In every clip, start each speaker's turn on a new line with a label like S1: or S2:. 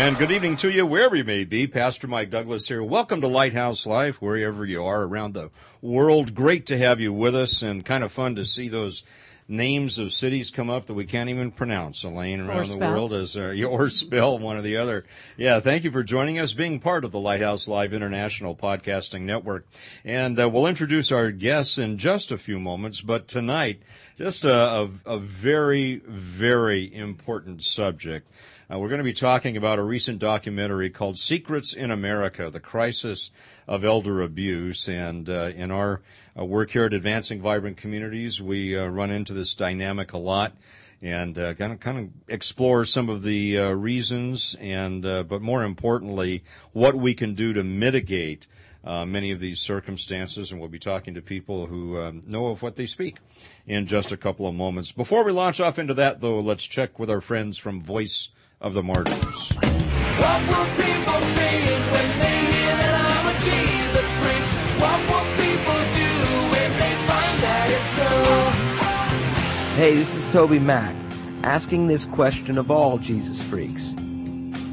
S1: And good evening to you, wherever you may be. Pastor Mike Douglas here. Welcome to Lighthouse Live, wherever you are around the world. Great to have you with us and kind of fun to see those names of cities come up that we can't even pronounce, Elaine, around the world as uh, or spell one or the other. Yeah, thank you for joining us, being part of the Lighthouse Live International Podcasting Network. And uh, we'll introduce our guests in just a few moments, but tonight, just a, a, a very, very important subject. Uh, we're going to be talking about a recent documentary called Secrets in America, the crisis of elder abuse. And uh, in our uh, work here at Advancing Vibrant Communities, we uh, run into this dynamic a lot and kind of kind of explore some of the uh, reasons and uh, but more importantly what we can do to mitigate uh, many of these circumstances and we'll be talking to people who um, know of what they speak in just a couple of moments before we launch off into that though let's check with our friends from voice of the martyrs. What will people think when they hear that I'm a Jesus freak? What will people do when they find that
S2: it's true? Hey, this is TobyMac, asking this question of all Jesus freaks.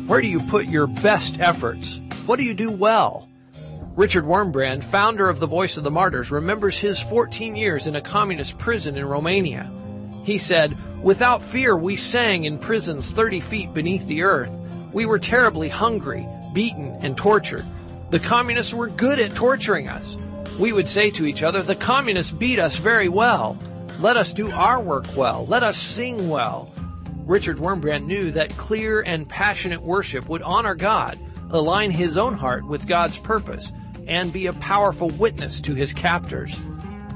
S3: Where do you put your best efforts? What do you do well? Richard Wurmbrand, founder of the Voice of the Martyrs, remembers his 14 years in a communist prison in Romania. He said, Without fear, we sang in prisons 30 feet beneath the earth. We were terribly hungry, beaten, and tortured. The communists were good at torturing us. We would say to each other, The communists beat us very well. Let us do our work well. Let us sing well. Richard Wurmbrand knew that clear and passionate worship would honor God, align his own heart with God's purpose, and be a powerful witness to his captors.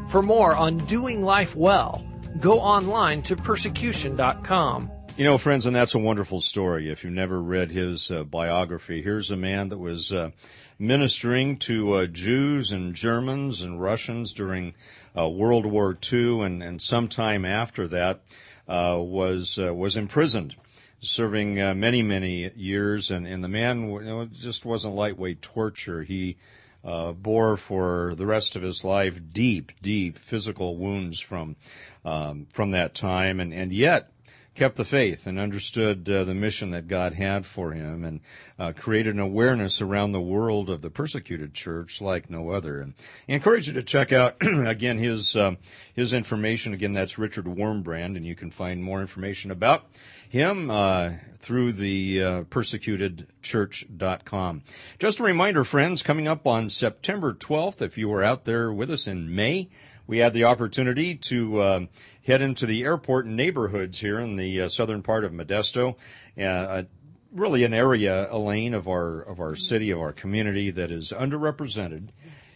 S3: For more on doing life well, go online to persecution.com.
S1: You know, friends, and that's a wonderful story. If you've never read his uh, biography, here's a man that was uh, ministering to uh, Jews and Germans and Russians during uh, World War II, and, and sometime after that uh, was uh, was imprisoned, serving many many years. And, and the man you know, just wasn't lightweight torture. He bore for the rest of his life deep, deep physical wounds from um, from that time, and, and yet kept the faith and understood uh, the mission that God had for him and uh, created an awareness around the world of the persecuted church like no other. And I encourage you to check out again his um, his information. Again, that's Richard Wurmbrand, and you can find more information about him uh, through the uh, persecutedchurch.com. Just a reminder, friends, coming up on September 12th, if you were out there with us in May, we had the opportunity to uh, head into the airport neighborhoods here in the uh, southern part of Modesto. Uh, really an area, Elaine, of our of our city, of our community that is underrepresented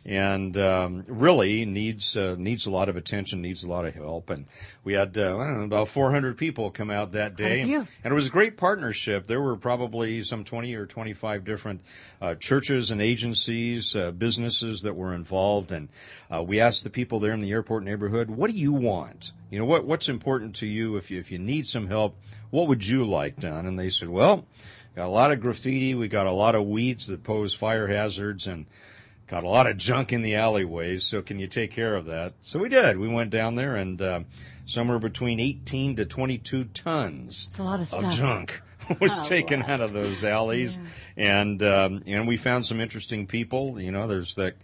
S1: and um, really needs uh, needs a lot of attention, needs a lot of help. And we had uh, I don't know about 400 people come out that day, and, and, it was a great partnership. There were probably some 20 or 25 different uh, churches and agencies, uh, businesses that were involved, and uh, we asked the people there in the airport neighborhood, "What do you want? You know, what what's important to you? If you if you need some help, what would you like done?" And they said, "Well." Got a lot of graffiti. We got a lot of weeds that pose fire hazards, and got a lot of junk in the alleyways. So can you take care of that? So we did. We went down there and uh, somewhere between 18 to 22 tons
S4: a lot of,
S1: of junk was oh, taken out of those alleys, and um, and we found some interesting people. You know, there's that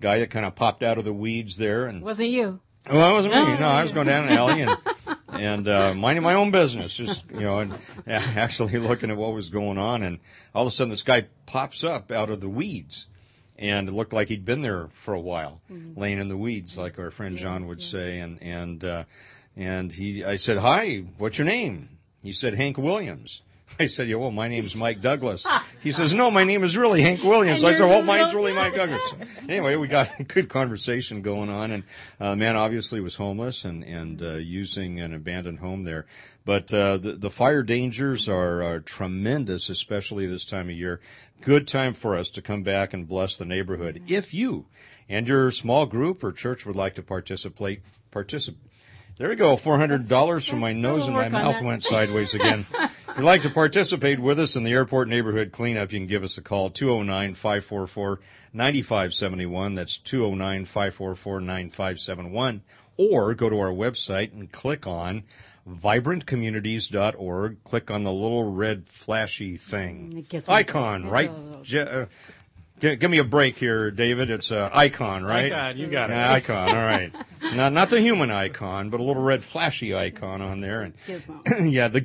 S1: guy that kind of popped out of the weeds there, and
S4: wasn't you?
S1: Well, it wasn't me. No, I was going down an alley and and uh, minding my own business, just you know, and actually looking at what was going on, and all of a sudden this guy pops up out of the weeds, and it looked like he'd been there for a while, mm-hmm. laying in the weeds, like our friend John would say, and and uh, and he, I said, "Hi, what's your name?" He said, "Hank Williams." I said, yeah, well, my name's Mike Douglas. He says, no, my name is really Hank Williams. I said, well, mine's really Mike Douglas. anyway, we got a good conversation going on, and uh, the man obviously was homeless and, and uh, using an abandoned home there. But uh, the, the fire dangers are, are tremendous, especially this time of year. Good time for us to come back and bless the neighborhood. If you and your small group or church would like to participate, participate. There we go, $400 from my nose and my mouth went sideways again. If you'd like to participate with us in the airport neighborhood cleanup, you can give us a call, 209-544-9571. That's 209-544-9571. Or go to our website and click on vibrantcommunities.org. Click on the little red flashy thing. Icon, right? Uh, give, give, me a break here, David. It's an icon, right?
S5: Icon, you got it.
S1: Uh, icon, all right. not, not the human icon, but a little red flashy icon on there. And yeah, the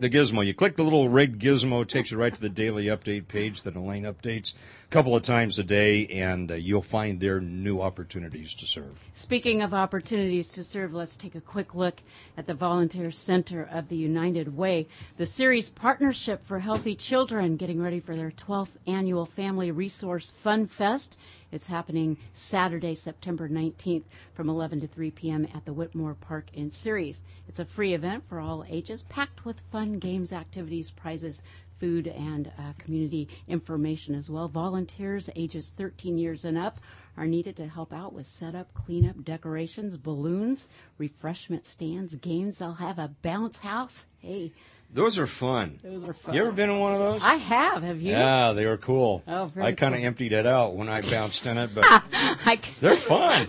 S1: the gizmo. You click the little red gizmo, takes you right to the daily update page that Elaine updates couple of times a day, and uh, you'll find there new opportunities to serve.
S4: Speaking of opportunities to serve, let's take a quick look at the Volunteer Center of the United Way. The Ceres Partnership for Healthy Children getting ready for their 12th annual Family Resource Fun Fest it's happening Saturday, September 19th from 11 to 3 p.m. at the Whitmore Park in Ceres. It's a free event for all ages, packed with fun games, activities, prizes, food, and uh, community information as well. Volunteers ages 13 years and up are needed to help out with setup, cleanup, decorations, balloons, refreshment stands, games. They'll have a bounce house. Hey,
S1: those are fun.
S4: Those are fun.
S1: You ever been in one of those?
S4: I have. Have you?
S1: Yeah, they were cool.
S4: Oh, very
S1: I kind of
S4: cool.
S1: emptied it out when I bounced in it, but they're fun.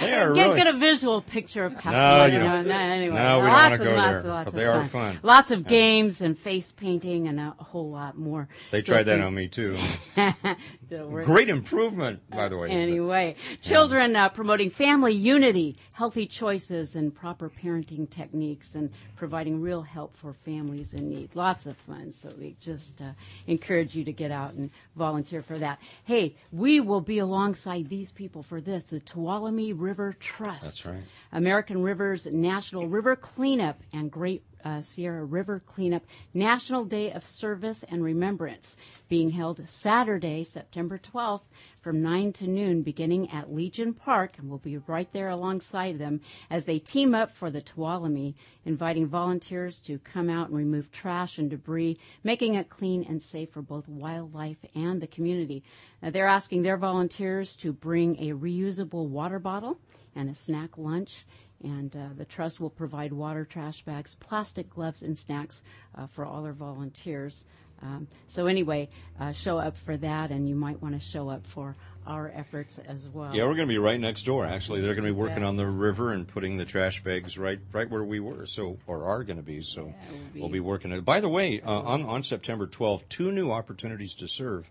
S1: They are
S4: get,
S1: really.
S4: get a visual picture of Pastor
S1: No, you don't.
S4: No, anyway,
S1: No, we don't
S4: lots
S1: wanna go
S4: lots
S1: there,
S4: and lots
S1: but
S4: of
S1: they
S4: fun.
S1: are fun.
S4: Lots of games and face painting and a whole lot more.
S1: They
S4: So
S1: tried that
S4: you-
S1: on me too. Great improvement, by the way.
S4: Anyway, children uh, promoting family unity, healthy choices, and proper parenting techniques, and providing real help for families in need. Lots of fun. So we just uh, encourage you to get out and volunteer for that. Hey, we will be alongside these people for this the Tuolumne River Trust.
S1: That's right.
S4: American Rivers National River Cleanup and Great uh, Sierra River Cleanup National Day of Service and Remembrance being held Saturday, September 12th from 9 to noon beginning at Legion Park and we'll be right there alongside them as they team up for the Tuolumne, inviting volunteers to come out and remove trash and debris, making it clean and safe for both wildlife and the community. They're asking their volunteers to bring a reusable water bottle and a snack lunch and uh, the trust will provide water, trash bags, plastic gloves, and snacks uh, for all our volunteers. Um, so anyway, uh, show up for that, and you might want to show up for our efforts as well.
S1: Yeah, we're going to be right next door. Actually, they're going to be working on the river and putting the trash bags right, right where we were. So, or are going to be. So,
S4: Yeah, we'll be-
S1: we'll be working. By the way, uh, on on September 12th, two new opportunities to serve.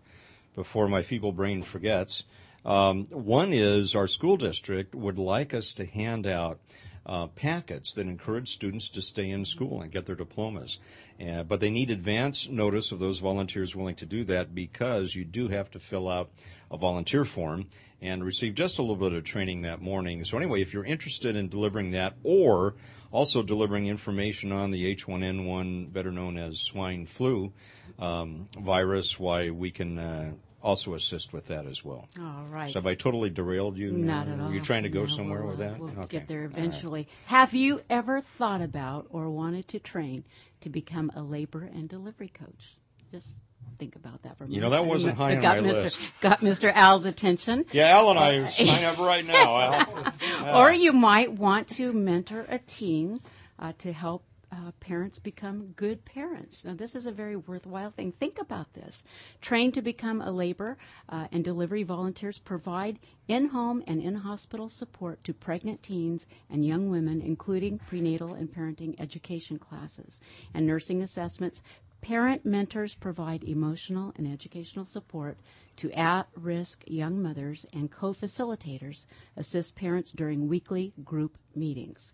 S1: Before my feeble brain forgets, um, one is our school district would like us to hand out. Uh, packets that encourage students to stay in school and get their diplomas. Uh, but they need advance notice of those volunteers willing to do that because you do have to fill out a volunteer form and receive just a little bit of training that morning. So anyway, if you're interested in delivering that or also delivering information on the H1N1, better known as swine flu um, virus, why we can uh, also assist with that as well.
S4: All right.
S1: So have I totally derailed you?
S4: Not at all.
S1: you trying to go
S4: No,
S1: somewhere
S4: we'll,
S1: with
S4: uh,
S1: that?
S4: We'll
S1: Okay.
S4: get there
S1: All right.
S4: eventually. Have you ever thought about or wanted to train to become a labor and delivery coach? Just think about that for a minute.
S1: You know, that wasn't high
S4: It
S1: on
S4: got
S1: my
S4: Mr.
S1: list.
S4: Got Mr. Al's attention.
S1: Yeah, Al and I sign up right now. Al.
S4: Or you might want to mentor a teen uh, to help uh, parents become good parents. Now, this is a very worthwhile thing. Think about this. Trained to become a labor uh, and delivery volunteers provide in home and in hospital support to pregnant teens and young women, including prenatal and parenting education classes and nursing assessments. Parent mentors provide emotional and educational support to at risk young mothers, and co facilitators assist parents during weekly group meetings.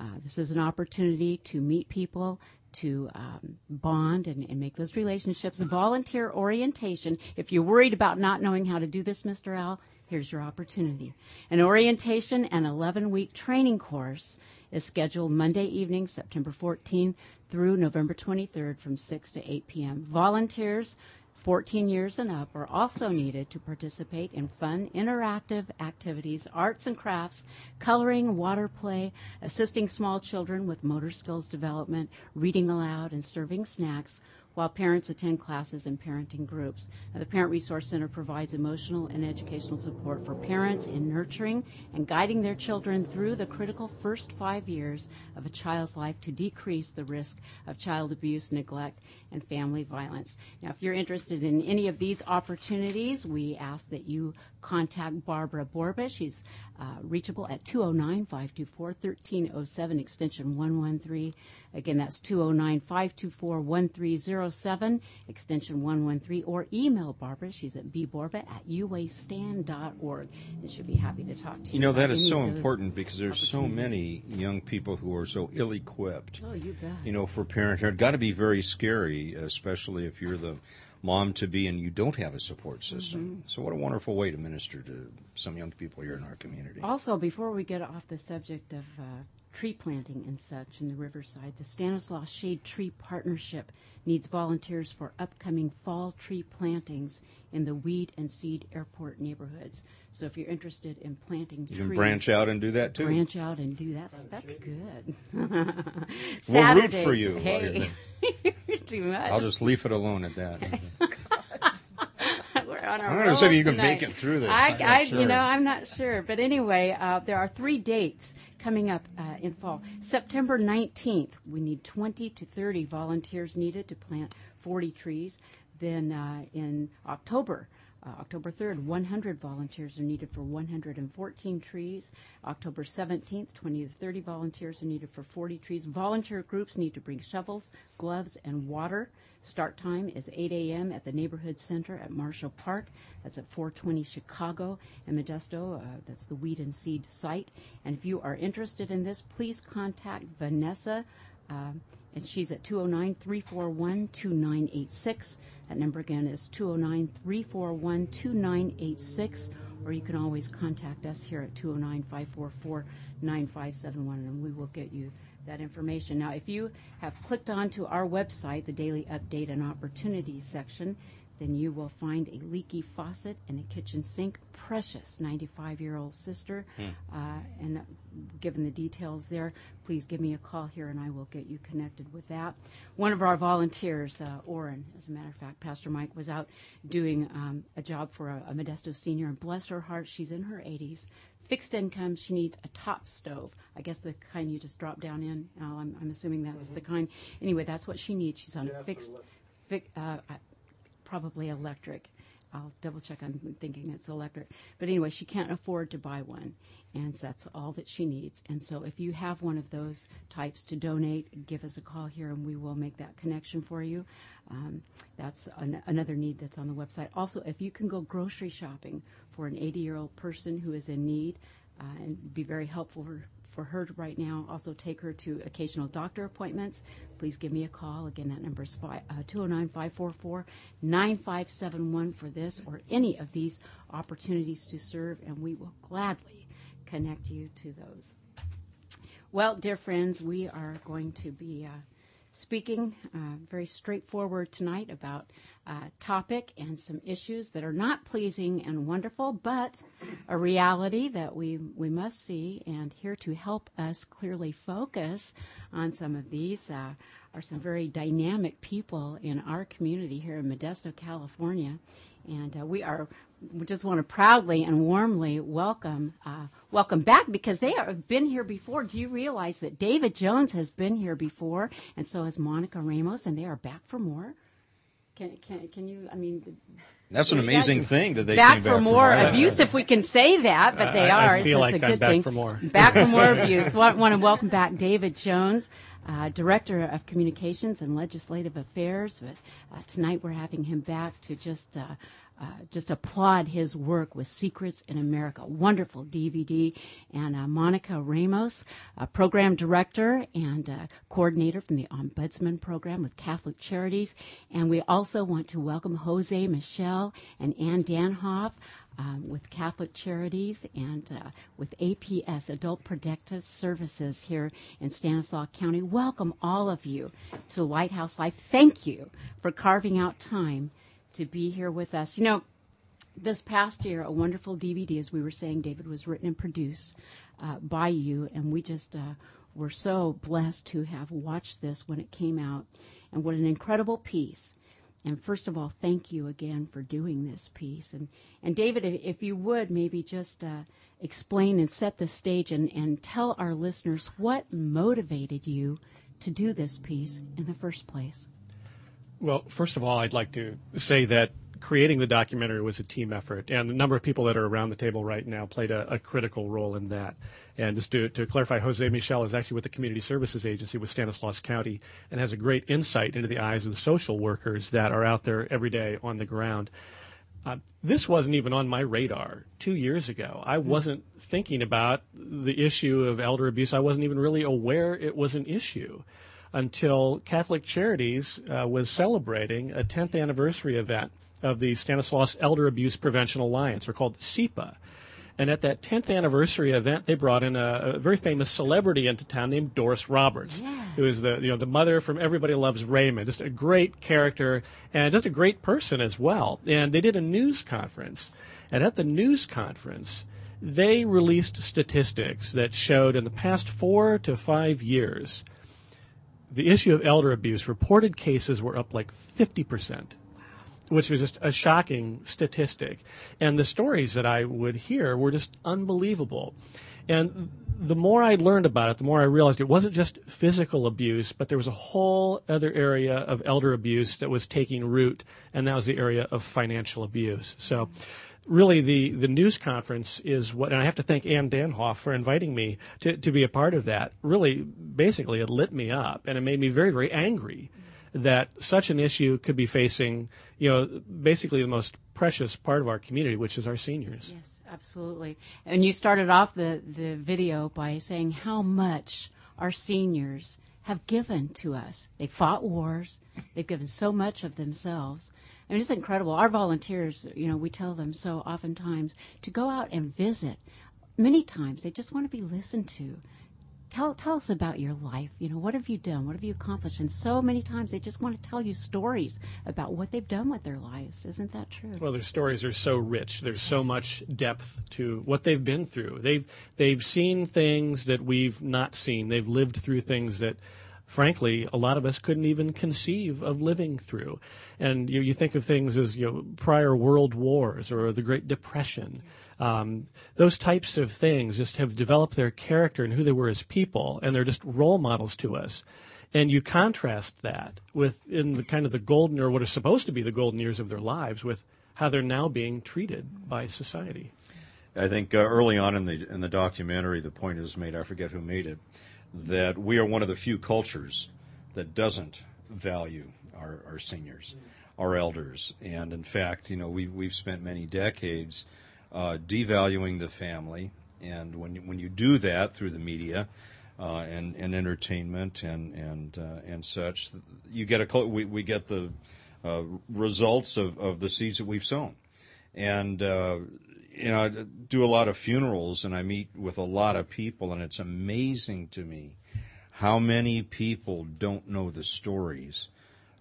S4: Uh, this is an opportunity to meet people, to um, bond and, and, make those relationships. Volunteer orientation. If you're worried about not knowing how to do this, Mr. Al, here's your opportunity. An orientation and 11 week training course is scheduled Monday evening, September 14 through November 23rd from 6 to 8 p.m. Volunteers 14 years and up are also needed to participate in fun, interactive activities, arts and crafts, coloring, water play, assisting small children with motor skills development, reading aloud, and serving snacks while parents attend classes and parenting groups. Now, the Parent Resource Center provides emotional and educational support for parents in nurturing and guiding their children through the critical first five years of a child's life to decrease the risk of child abuse, neglect, and family violence. Now, if you're interested in any of these opportunities, we ask that you contact Barbara Borba. She's uh, reachable at 209 524 1307, extension 113. Again, that's 209 524 1307, extension 113, or email Barbara. She's at bborba at uastand.org, and she'll be happy to talk to you.
S1: You know, that is so important because there's so many young people who are so ill equipped.
S4: Oh, you bet.
S1: You know, for parenthood. Got to be very scary, especially if you're the mom to be and you don't have a support system. Mm-hmm. So, what a wonderful way to minister to some young people here in our community.
S4: Also, before we get off the subject of uh, tree planting and such in the riverside, the Stanislaus Shade Tree Partnership needs volunteers for upcoming fall tree plantings in the Weed and Seed Airport neighborhoods. So if you're interested in planting
S1: you
S4: trees,
S1: can branch out and do that too.
S4: Branch out and do that. That's good.
S1: we'll root for you.
S4: Hey, too much.
S1: I'll just leave it alone at that.
S4: On our
S1: I'm going to say you can make it through this.
S4: I, I
S1: sure.
S4: you know, I'm not sure, but anyway, uh, there are three dates coming up uh, in fall. September 19th, we need 20 to 30 volunteers needed to plant 40 trees. Then uh, in October, uh, October 3rd, 100 volunteers are needed for 114 trees. October 17th, 20 to 30 volunteers are needed for 40 trees. Volunteer groups need to bring shovels, gloves, and water. Start time is 8 a.m. at the Neighborhood Center at Marshall Park. That's at 420 Chicago and Modesto. Uh, that's the Weed and Seed site. And if you are interested in this, please contact Vanessa. Uh, and she's at 209 341 2986. That number again is 209 341 2986. Or you can always contact us here at 209 544 9571 and we will get you that information. Now, if you have clicked onto our website, the Daily Update and Opportunities section, then you will find a leaky faucet and a kitchen sink. Precious 95 year old sister. Hmm. Uh, and given the details there, please give me a call here and I will get you connected with that. One of our volunteers, uh, Orrin, as a matter of fact, Pastor Mike, was out doing um, a job for a, a Modesto senior, and bless her heart, she's in her 80s. Fixed income, she needs a top stove. I guess the kind you just drop down in. I'm, I'm, assuming that's mm-hmm. the kind. Anyway, that's what she needs. She's on a fixed. Fi- uh, probably electric. I'll double check. I'm thinking it's electric. But anyway, she can't afford to buy one. And that's all that she needs. And so if you have one of those types to donate, give us a call here and we will make that connection for you. Um, that's an, another need that's on the website. Also, if you can go grocery shopping for an 80 year old person who is in need, uh, and be very helpful for her right now. Also, take her to occasional doctor appointments. Please give me a call. Again, that number is 209 544 9571 for this or any of these opportunities to serve, and we will gladly connect you to those. Well, dear friends, we are going to be uh, speaking uh, very straightforward tonight about uh, topic and some issues that are not pleasing and wonderful, but a reality that we, we must see. And here to help us clearly focus on some of these uh, are some very dynamic people in our community here in Modesto, California. And uh, we are just want to proudly and warmly welcome uh, welcome back because they have been here before. Do you realize that David Jones has been here before, and so has Monica Ramos, and they are back for more? Can can can you? I mean.
S1: That's an amazing thing that they
S4: back,
S1: for,
S4: for more abuse, if we can say that, but they
S5: uh,
S4: are.
S5: I feel
S4: so
S5: like
S4: it's a
S5: I'm
S4: good
S5: back
S4: thing.
S5: for more.
S4: Back for more abuse. want, want to welcome back David Jones, uh, Director of Communications and Legislative Affairs. But uh, tonight we're having him back to just. Uh, uh, just applaud his work with Secrets in America. Wonderful DVD. And uh, Monica Ramos, program director and uh, coordinator from the Ombudsman program with Catholic Charities. And we also want to welcome Jose Michel and Ann Danhoff um, with Catholic Charities and uh, with APS, Adult Protective Services here in Stanislaus County. Welcome all of you to Lighthouse Live. Thank you for carving out time to be here with us. You know, this past year, a wonderful DVD, as we were saying, David, was written and produced uh, by you, and we just uh, were so blessed to have watched this when it came out. And what an incredible piece and first of all, thank you again for doing this piece. And, and David, if you would maybe just uh, explain and set the stage and, and tell our listeners what motivated you to do this piece in the first place.
S5: Well, first of all, I'd like to say that creating the documentary was a team effort, and the number of people that are around the table right now played a, a critical role in that. And just to, to, clarify, Jose Michel is actually with the Community Services Agency with Stanislaus County and has a great insight into the eyes of the social workers that are out there every day on the ground. Uh, this wasn't even on my radar two years ago. I hmm. wasn't thinking about the issue of elder abuse. I wasn't even really aware it was an issue until Catholic Charities uh, was celebrating a 10th anniversary event of the Stanislaus Elder Abuse Prevention Alliance, or called SEPA. And at that 10th anniversary event, they brought in a, a very famous celebrity into town named Doris Roberts,
S4: yes.
S5: who is the you know the mother from Everybody Loves Raymond, just a great character and just a great person as well. And they did a news conference, and at the news conference, they released statistics that showed in the past four to five years, the issue of elder abuse reported cases were up like 50 percent which was just a shocking statistic. And the stories that I would hear were just unbelievable. And the more I learned about it, the more I realized it wasn't just physical abuse, but there was a whole other area of elder abuse that was taking root, and that was the area of financial abuse. So, really, the, the news conference is what, and I have to thank Ann Danhoff for inviting me to, to be a part of that. Really, basically, it lit me up, and it made me very, very angry that such an issue could be facing, you know, basically the most precious part of our community, which is our seniors.
S4: Yes, absolutely. And you started off the, the video by saying how much our seniors have given to us. They fought wars. They've given so much of themselves. I mean, it's incredible. Our volunteers, you know, we tell them so oftentimes to go out and visit. Many times they just want to be listened to tell tell us about your life. You know, what have you done? What have you accomplished? And so many times they just want to tell you stories about what they've done with their lives. Isn't that true?
S5: Well, their stories are so rich. There's yes. so much depth to what they've been through. They've they've seen things that we've not seen. They've lived through things that frankly, a lot of us couldn't even conceive of living through. And you, you think of things as you know, prior world wars or the Great Depression. Um, those types of things just have developed their character and who they were as people, and they're just role models to us. And you contrast that with in the kind of the golden or what are supposed to be the golden years of their lives with how they're now being treated by society.
S1: I think uh, early on in the in the documentary, the point is made. I forget who made it that we are one of the few cultures that doesn't value our, our seniors, our elders, and in fact, you know, we we've spent many decades uh, devaluing the family, and when you, when you do that through the media. Uh, and, and entertainment and and uh, and such, you get a we, we get the uh, results of, of the seeds that we've sown, and uh, you know, I do a lot of funerals and I meet with a lot of people, and it's amazing to me how many people don't know the stories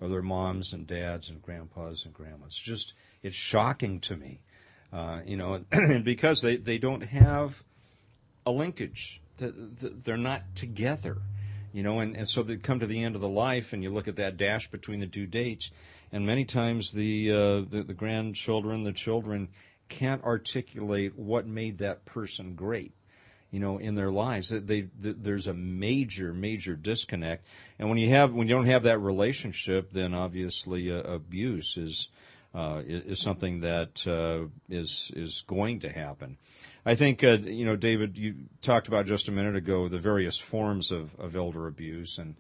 S1: of their moms and dads and grandpas and grandmas. Just it's shocking to me, uh, you know, and because they they don't have a linkage. They're not together, you know, and, and so they come to the end of the life, and you look at that dash between the two dates, and many times the uh, the, the grandchildren, the children can't articulate what made that person great you know in their lives they, they, there's a major major disconnect and when you have when you don't have that relationship then obviously uh, abuse is uh, is, is, something that uh, is is going to happen. I think uh, you know, David, you talked about just a minute ago the various forms of, of elder abuse, and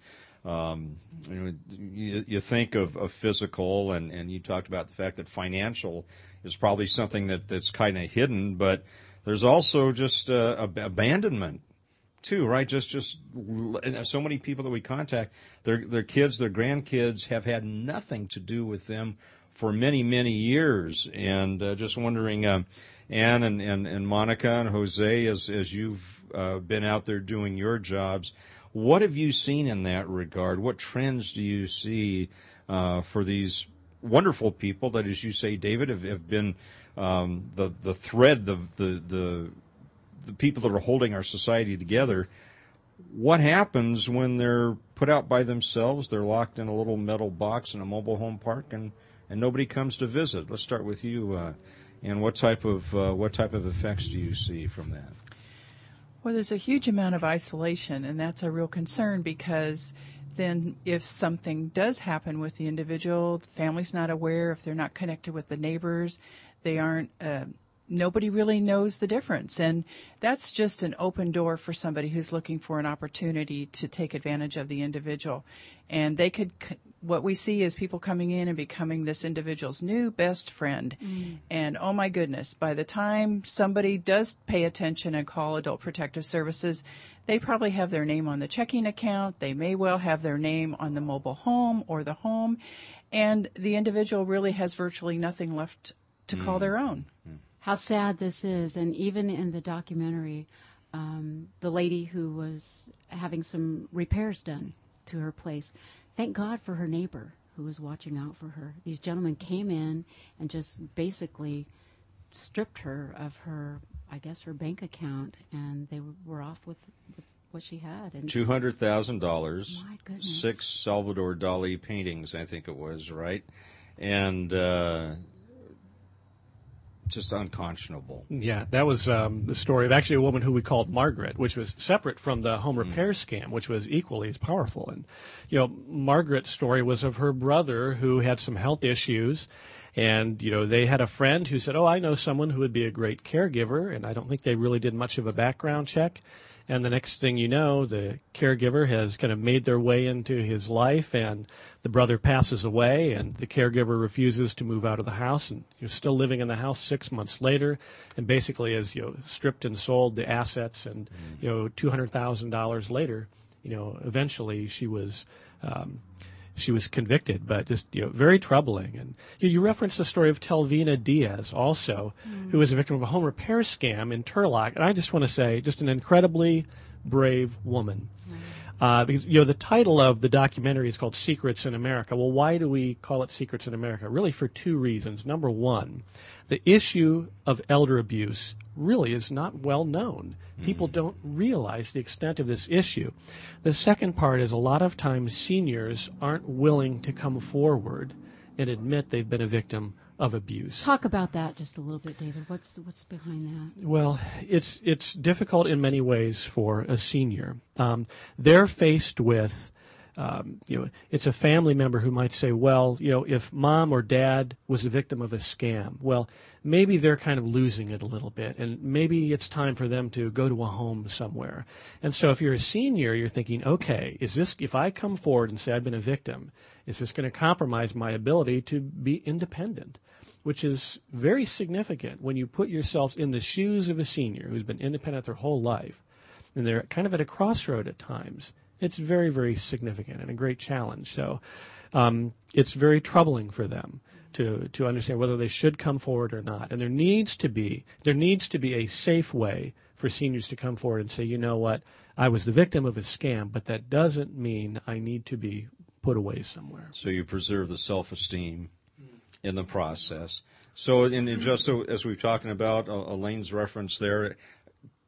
S1: um, you, know, you, you, think of, of physical, and, and you talked about the fact that financial is probably something that, that's kind of hidden, but there's also just uh, abandonment too, right? Just just so many people that we contact, their their kids, their grandkids have had nothing to do with them for many many years, and uh, just wondering, uh, Ann and, and and Monica and Jose, as as you've uh, been out there doing your jobs, what have you seen in that regard? What trends do you see uh, for these wonderful people that, as you say, David, have, have been um, the the thread, the the the the people that are holding our society together. What happens when they're put out by themselves? They're locked in a little metal box in a mobile home park, and, and nobody comes to visit. Let's start with you, uh, and what type of uh, what type of effects do you see from that?
S6: Well, there's a huge amount of isolation, and that's a real concern because then if something does happen with the individual, the family's not aware, if they're not connected with the neighbors, they aren't uh, nobody really knows the difference. And that's just an open door for somebody who's looking for an opportunity to take advantage of the individual. And they could, what we see is people coming in and becoming this individual's new best friend. Mm. And oh my goodness, by the time somebody does pay attention and call Adult Protective Services, they probably have their name on the checking account. They may well have their name on the mobile home or the home. And the individual really has virtually nothing left to mm. call their own. Mm
S4: how sad this is. And even in the documentary, um, the lady who was having some repairs done to her place, thank God for her neighbor who was watching out for her. These gentlemen came in and just basically stripped her of her, I guess, her bank account, and they were off with, with what she had. And
S1: two hundred thousand dollars, six Salvador Dali paintings, I think it was, right? And uh, just unconscionable.
S5: Yeah, that was um, the story of actually a woman who we called Margaret, which was separate from the home hmm. repair mm. scam, which was equally as powerful. And you know, Margaret's story was of her brother who had some health issues. And, you know, they had a friend who said, Oh, I know someone who would be a great caregiver. And I don't think they really did much of a background check. And the next thing you know, the caregiver has kind of made their way into his life, and the brother passes away, and the caregiver refuses to move out of the house, and you're still living in the house six months later, and basically has you know stripped and sold the assets, and mm. you know two hundred thousand dollars later, you know eventually she was. Um, she was convicted, but just you know, very troubling. And you, you referenced the story of Telvina Diaz, also, mm. who was a victim of a home repair scam in Turlock. And I just want to say, just an incredibly brave woman. Uh, because you know the title of the documentary is called Secrets in America. Well, why do we call it Secrets in America? Really, for two reasons. Number one, the issue of elder abuse really is not well known. People mm. don't realize the extent of this issue. The second part is a lot of times seniors aren't willing to come forward and admit they've been a victim of abuse.
S4: Talk about that just a little bit, David. What's what's behind that?
S5: Well, it's it's difficult in many ways for a senior. Um, they're faced with um, you know, it's a family member who might say, well, you know, if mom or dad was a victim of a scam, well, maybe they're kind of losing it a little bit, and maybe it's time for them to go to a home somewhere. And so, if you're a senior, you're thinking, okay, is this if I come forward and say I've been a victim, is this going to compromise my ability to be independent? Which is very significant when you put yourself in the shoes of a senior who's been independent their whole life, and they're kind of at a crossroad at times it's very, very significant and a great challenge. So um, it's very troubling for them to to understand whether they should come forward or not. And there needs to be there needs to be a safe way for seniors to come forward and say, you know what, I was the victim of a scam, but that doesn't mean I need to be put away somewhere.
S1: So you preserve the self esteem in the process. So, in, just so, as we've talking about, uh, Elaine's reference there,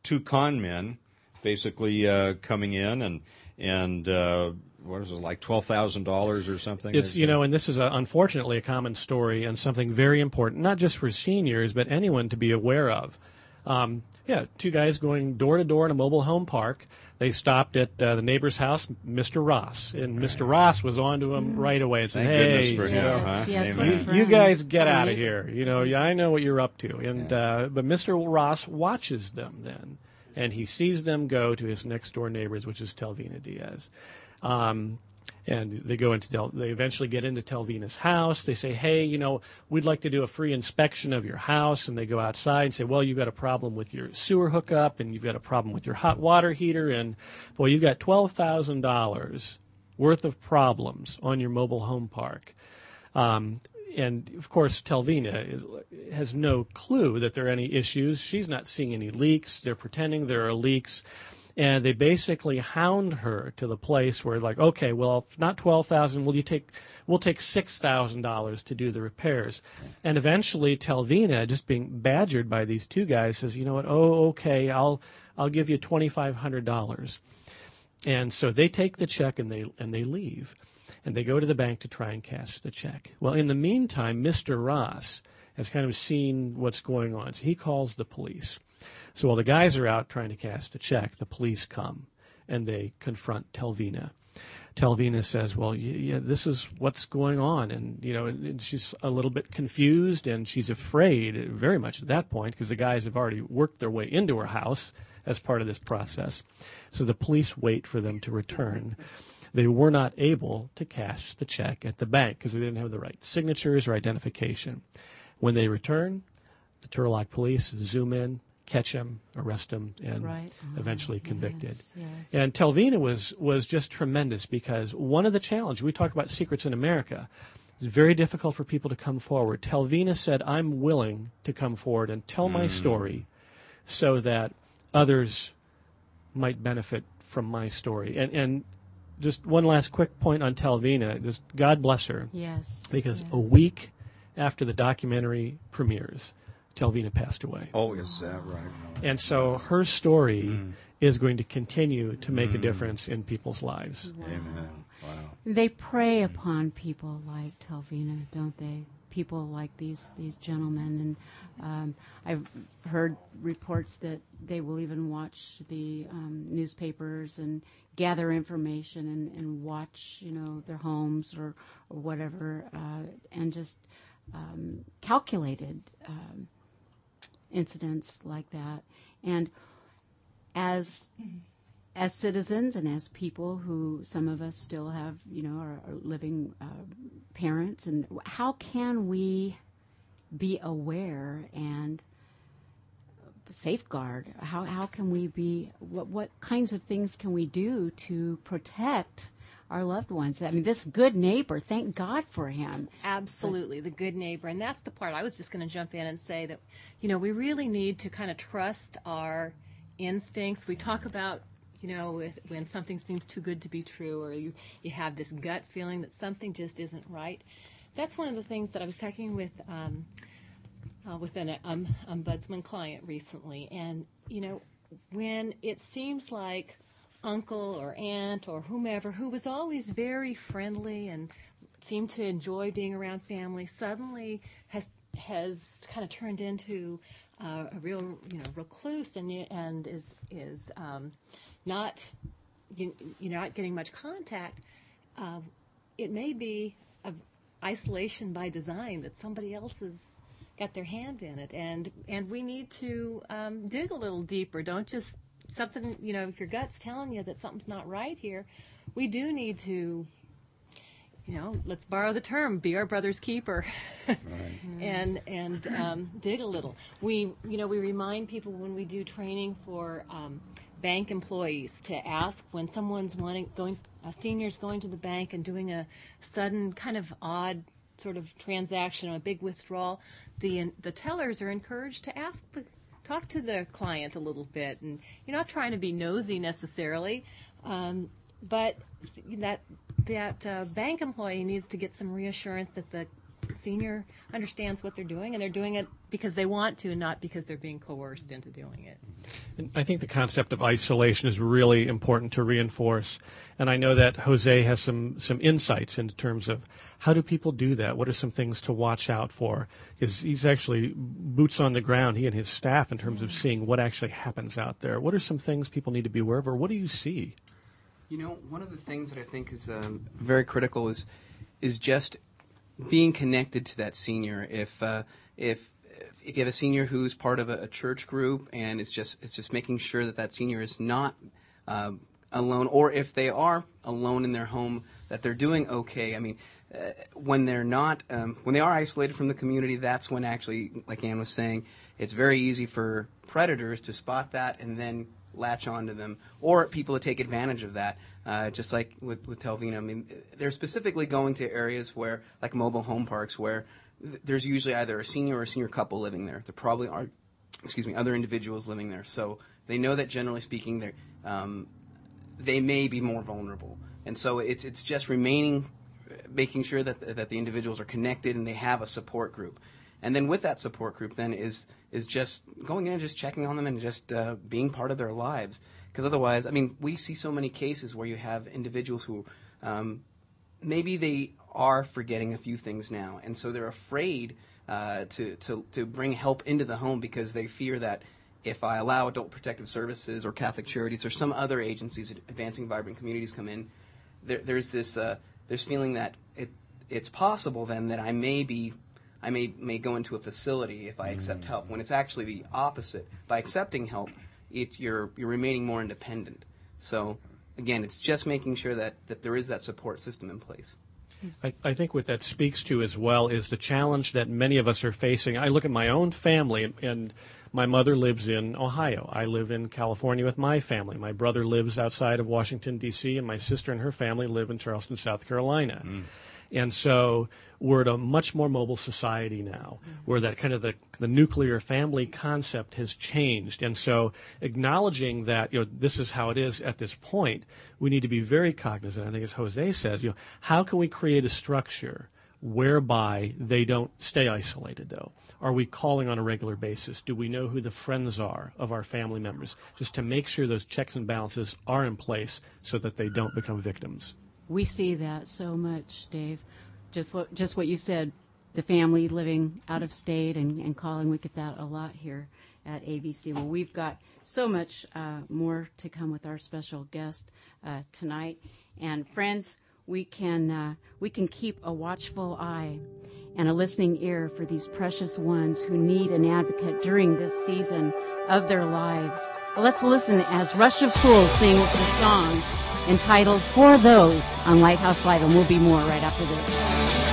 S1: two con men basically uh, coming in and and uh, what is it like twelve thousand dollars or something?
S5: It's you know, and this is a, unfortunately a common story and something very important, not just for seniors but anyone to be aware of. Um, yeah, two guys going door to door in a mobile home park. They stopped at uh, the neighbor's house, Mr. Ross, and Mr. Ross was on to him right away and said,
S1: Thank
S5: "Hey,
S1: goodness for
S5: you
S1: him,
S4: Yes,
S1: huh?
S4: yes,
S5: you, you guys get out of here. You know, yeah, I know what you're up to. And uh, but Mr. Ross watches them then, and he sees them go to his next door neighbors, which is Telvina Diaz. Um, and they go into Tel- they eventually get into Telvina's house. They say, "Hey, you know, we'd like to do a free inspection of your house." And they go outside and say, "Well, you've got a problem with your sewer hookup, and you've got a problem with your hot water heater, and boy, you've got twelve thousand dollars worth of problems on your mobile home park." Um, and of course, Telvina is, has no clue that there are any issues. She's not seeing any leaks. They're pretending there are leaks. And they basically hound her to the place where, like, okay, well, if not twelve thousand, will you take? We'll take six thousand dollars to do the repairs. And eventually, Telvina, just being badgered by these two guys, says, "You know what? Oh, okay, I'll I'll give you twenty five hundred dollars." And so they take the check and they and they leave, and they go to the bank to try and cash the check. Well, in the meantime, Mr. Ross has kind of seen what's going on, so he calls the police. So while the guys are out trying to cash the check, the police come and they confront Telvina. Telvina says, "Well, yeah, this is what's going on," and you know, and she's a little bit confused and she's afraid, very much at that point, because the guys have already worked their way into her house as part of this process. So the police wait for them to return. They were not able to cash the check at the bank because they didn't have the right signatures or identification. When they return, the Turlock police zoom in, catch him, arrest him, and
S4: Right. Oh,
S5: eventually convicted.
S4: yes, yes.
S5: And Telvina was was just tremendous because one of the challenges we talk about secrets in America. It's very difficult for people to come forward. Telvina said, "I'm willing to come forward and tell my mm. story, so that others might benefit from my story." And and just one last quick point on Telvina. Just God bless her
S4: Yes.
S5: because
S4: yes.
S5: a week after the documentary premieres, Telvina passed away.
S1: Oh, is that right?
S5: And so her story is going to continue to make a difference in people's lives.
S1: Amen. Wow.
S4: They prey upon people like Telvina, don't they? People like these these gentlemen, and um, I've heard reports that they will even watch the um, newspapers and gather information and, and watch, you know, their homes or or whatever, uh, and just um, calculated um, incidents like that. And as as citizens and as people who some of us still have, you know, are, are living uh, parents, and how can we be aware and safeguard? How how can we be? What what kinds of things can we do to protect our loved ones? I mean, this good neighbor. Thank God for him.
S7: Absolutely, the good neighbor. And that's the part I was just going to jump in and say that, you know, we really need to kind of trust our instincts. We talk about, you know, when something seems too good to be true or you, you have this gut feeling that something just isn't right. That's one of the things that I was talking with. Um, uh, with an um, ombudsman client recently, and you know, when it seems like uncle or aunt or whomever who was always very friendly and seemed to enjoy being around family suddenly has has kind of turned into uh, a real you know recluse and and is is um, not you, you're not getting much contact. Uh, it may be isolation by design that somebody else has got their hand in it, and and we need to um, dig a little deeper. Don't just something you know if your gut's telling you that something's not right here. We do need to, you know, let's borrow the term, be our brother's keeper, and and um, dig a little. We you know we remind people when we do training for. Um, bank employees to ask when someone's wanting going a senior's going to the bank and doing a sudden kind of odd sort of transaction a big withdrawal the the tellers are encouraged to ask the talk to the client a little bit and you're not trying to be nosy necessarily um, but that that uh, bank employee needs to get some reassurance that the senior understands what they're doing and they're doing it because they want to, not because they're being coerced into doing it.
S5: And I think the concept of isolation is really important to reinforce. And I know that Jose has some, some insights in terms of how do people do that? What are some things to watch out for? Because he's actually boots on the ground, he and his staff, in terms of seeing what actually happens out there. What are some things people need to be aware of, or what do you see?
S8: You know, one of the things that I think is um, very critical is is just being connected to that senior. If uh, if if you have a senior who's part of a, a, church group and it's just it's just making sure that that senior is not uh, alone, or if they are alone in their home, that they're doing okay. I mean, uh, when they're not, um, when they are isolated from the community, that's when actually, like Ann was saying, it's very easy for predators to spot that and then latch onto them, or people to take advantage of that. Uh, just like with, with Telvina, I mean, they're specifically going to areas where, like mobile home parks, where th- there's usually either a senior or a senior couple living there. There probably are, excuse me, other individuals living there. So they know that generally speaking, they um, they may be more vulnerable, and so it's it's just remaining, making sure that that the individuals are connected and they have a support group. And then with that support group, then is is just going in and just checking on them and just uh, being part of their lives. Because otherwise, I mean, we see so many cases where you have individuals who um, maybe they are forgetting a few things now, and so they're afraid uh, to, to, to bring help into the home because they fear that if I allow Adult Protective Services or Catholic Charities or some other agencies, Advancing Vibrant Communities, come in, there, there's this uh, there's feeling that it, it's possible then that I may be I may may go into a facility if I accept mm. help when it's actually the opposite. By accepting help, it's you're you're remaining more independent. So again, it's just making sure that, that there is that support system in place.
S5: I, I, think what that speaks to as well is the challenge that many of us are facing. I look at my own family, and, and my mother lives in Ohio. I live in California with my family. My brother lives outside of Washington, D.C., and my sister and her family live in Charleston, South Carolina. Mm. And so we're at a much more mobile society now, where that kind of the, the nuclear family concept has changed. And so acknowledging that, you know, this is how it is at this point, we need to be very cognizant. I think as Jose says, you know, how can we create a structure whereby they don't stay isolated though? Are we calling on a regular basis? Do we know who the friends are of our family members? Just to make sure those checks and balances are in place so that they don't become victims
S4: we see that so much, Dave. Just what just what you said, the family living out of state and, and calling. We get that a lot here at ABC. Well, we've got so much uh, more to come with our special guest uh, tonight, and friends, we can uh, we can keep a watchful eye and a listening ear for these precious ones who need an advocate during this season of their lives. Well, let's listen as Rush of Fools sings the song entitled For Those on Lighthouse Live, and we'll be more right after this.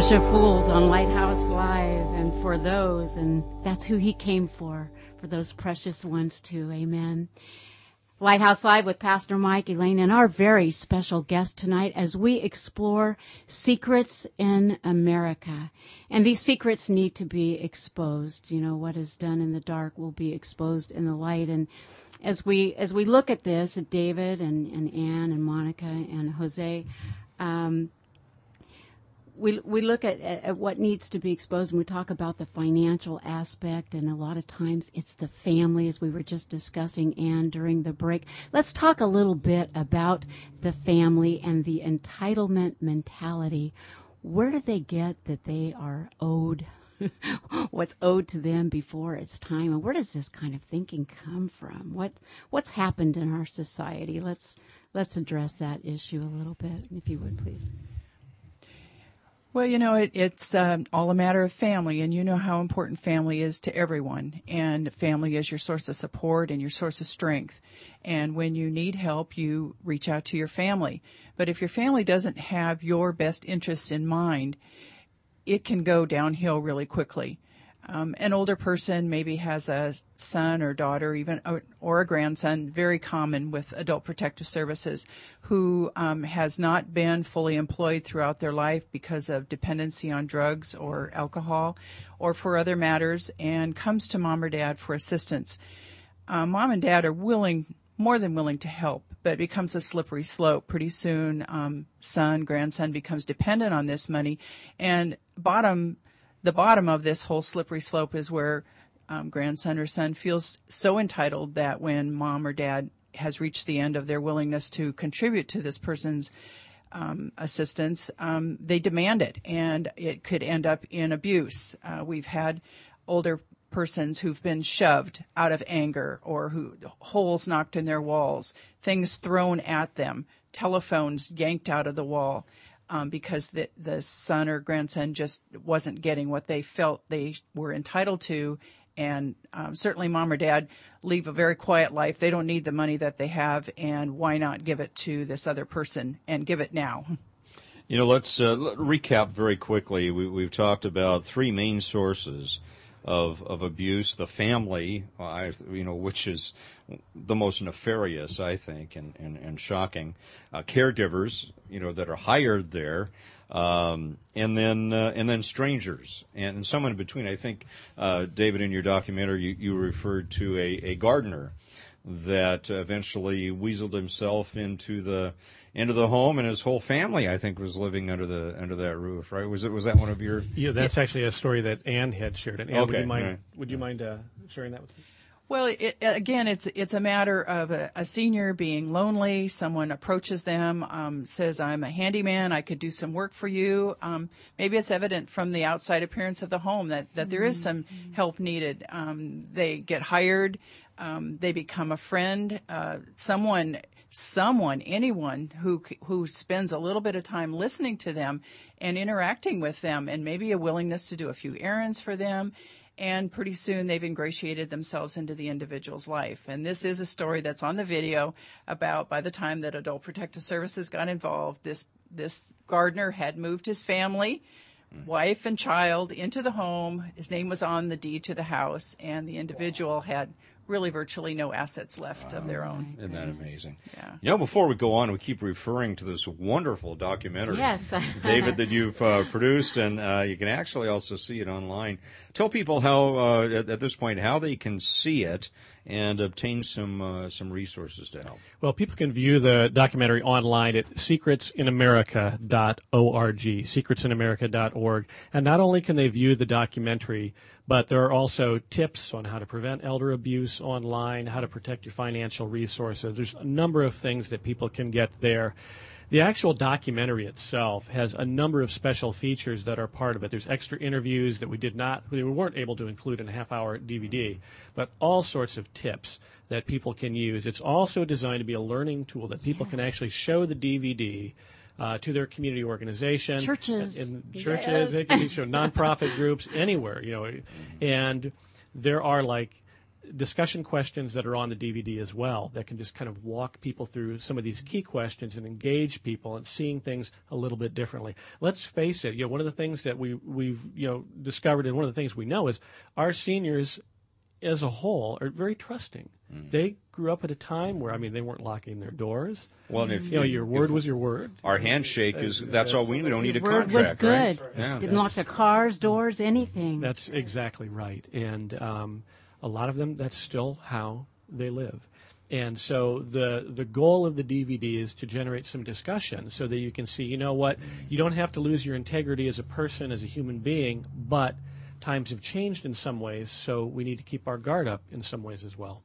S4: Of Fools on Lighthouse Live, and for those, and that's who he came for, for those precious ones too. Amen. Lighthouse Live with Pastor Mike Elaine and our very special guest tonight as we explore secrets in America. And these secrets need to be exposed. You know, what is done in the dark will be exposed in the light. And as we, as we look at this, at David and, and Ann and Monica and Jose, um, we we look at, at what needs to be exposed and we talk about the financial aspect and a lot of times it's the family as we were just discussing and during the break. Let's talk a little bit about the family and the entitlement mentality. Where do they get that they are owed what's owed to them before it's time and where does this kind of thinking come from? What what's happened in our society? Let's let's address that issue a little bit if you would please
S6: well, you know, it, it's um, all a matter of family, and you know how important family is to everyone. And family is your source of support and your source of strength. And when you need help, you reach out to your family. But if your family doesn't have your best interests in mind, it can go downhill really quickly. Um, an older person maybe has a son or daughter, even or a grandson, very common with adult protective services, who um, has not been fully employed throughout their life because of dependency on drugs or alcohol, or for other matters, and comes to mom or dad for assistance. Uh, mom and dad are willing, more than willing to help, but it becomes a slippery slope. Pretty soon, um, son, grandson becomes dependent on this money, and bottom the bottom of this whole slippery slope is where um, grandson or son feels so entitled that when mom or dad has reached the end of their willingness to contribute to this person's um, assistance, um, they demand it, and it could end up in abuse. Uh, we've had older persons who've been shoved out of anger or who holes knocked in their walls, things thrown at them, telephones yanked out of the wall um, because the the son or grandson just wasn't getting what they felt they were entitled to, and um, certainly mom or dad leave a very quiet life. They don't need the money that they have, and why not give it to this other person and give it now?
S1: You know, let's uh, recap very quickly. We, we've talked about three main sources of of abuse, the family, I, you know, which is the most nefarious, I think, and and, and shocking. Uh, caregivers, you know, that are hired there, um, and then uh, and then strangers, and, and someone in between. I think, uh, David, in your documentary, you, you referred to a, a gardener that eventually weaseled himself into the into the home, and his whole family, I think, was living under the under that roof. Right? Was it was that one of your?
S5: Yeah, that's yeah. actually a story that Ann had shared. And Ann,
S1: okay,
S5: would you mind
S1: right.
S5: would you mind uh, sharing that with me?
S6: Well, it, again, it's it's a matter of a, a, senior being lonely. Someone approaches them, um, says, "I'm a handyman. I could do some work for you." Um, maybe it's evident from the outside appearance of the home that that there is some help needed. Um, they get hired. Um, they become a friend. Uh, someone someone, anyone who who spends a little bit of time listening to them and interacting with them, and maybe a willingness to do a few errands for them. And pretty soon they've ingratiated themselves into the individual's life. And this is a story that's on the video about by the time that Adult Protective Services got involved, this this gardener had moved his family, wife and child into the home. His name was on the deed to the house, and the individual had really virtually no assets left wow. of their own.
S1: Isn't that amazing?
S6: Yeah.
S1: You know, before we go on, we keep referring to this wonderful documentary,
S4: yes.
S1: David, that you've uh, produced, and uh, you can actually also see it online. Tell people how, uh, at, at, this point, how they can see it and obtain some uh, some resources to help.
S5: Well, people can view the documentary online at secretsinamerica.org, secretsinamerica.org, and not only can they view the documentary but there are also tips on how to prevent elder abuse online, how to protect your financial resources. There's a number of things that people can get there. The actual documentary itself has a number of special features that are part of it. There's extra interviews that we did not, we weren't able to include in a half hour DVD, but all sorts of tips that people can use. It's also designed to be a learning tool that people yes. can actually show the DVD uh, to their community organization,
S4: churches,
S5: in, in churches, yes. they can show nonprofit groups anywhere, you know, and there are like discussion questions that are on the DVD as well that can just kind of walk people through some of these key questions and engage people and seeing things a little bit differently. Let's face it, you know, one of the things that we we've you know discovered and one of the things we know is our seniors as a whole are very trusting.
S1: Mm.
S5: They grew up at a time where I mean they weren't locking their doors.
S1: Well, and if
S5: You know, your word was your word.
S1: Our handshake is that's all we need. We don't need a
S4: Word
S1: contract.
S4: was good.
S1: Right? Yeah.
S4: Didn't lock the cars, doors, anything.
S5: That's exactly right. And um, a lot of them, that's still how they live. And so the the goal of the DVD is to generate some discussion so that you can see, you know what, you don't have to lose your integrity as a person, as a human being, but times have changed in some ways, so we need to keep our guard up in some ways as well.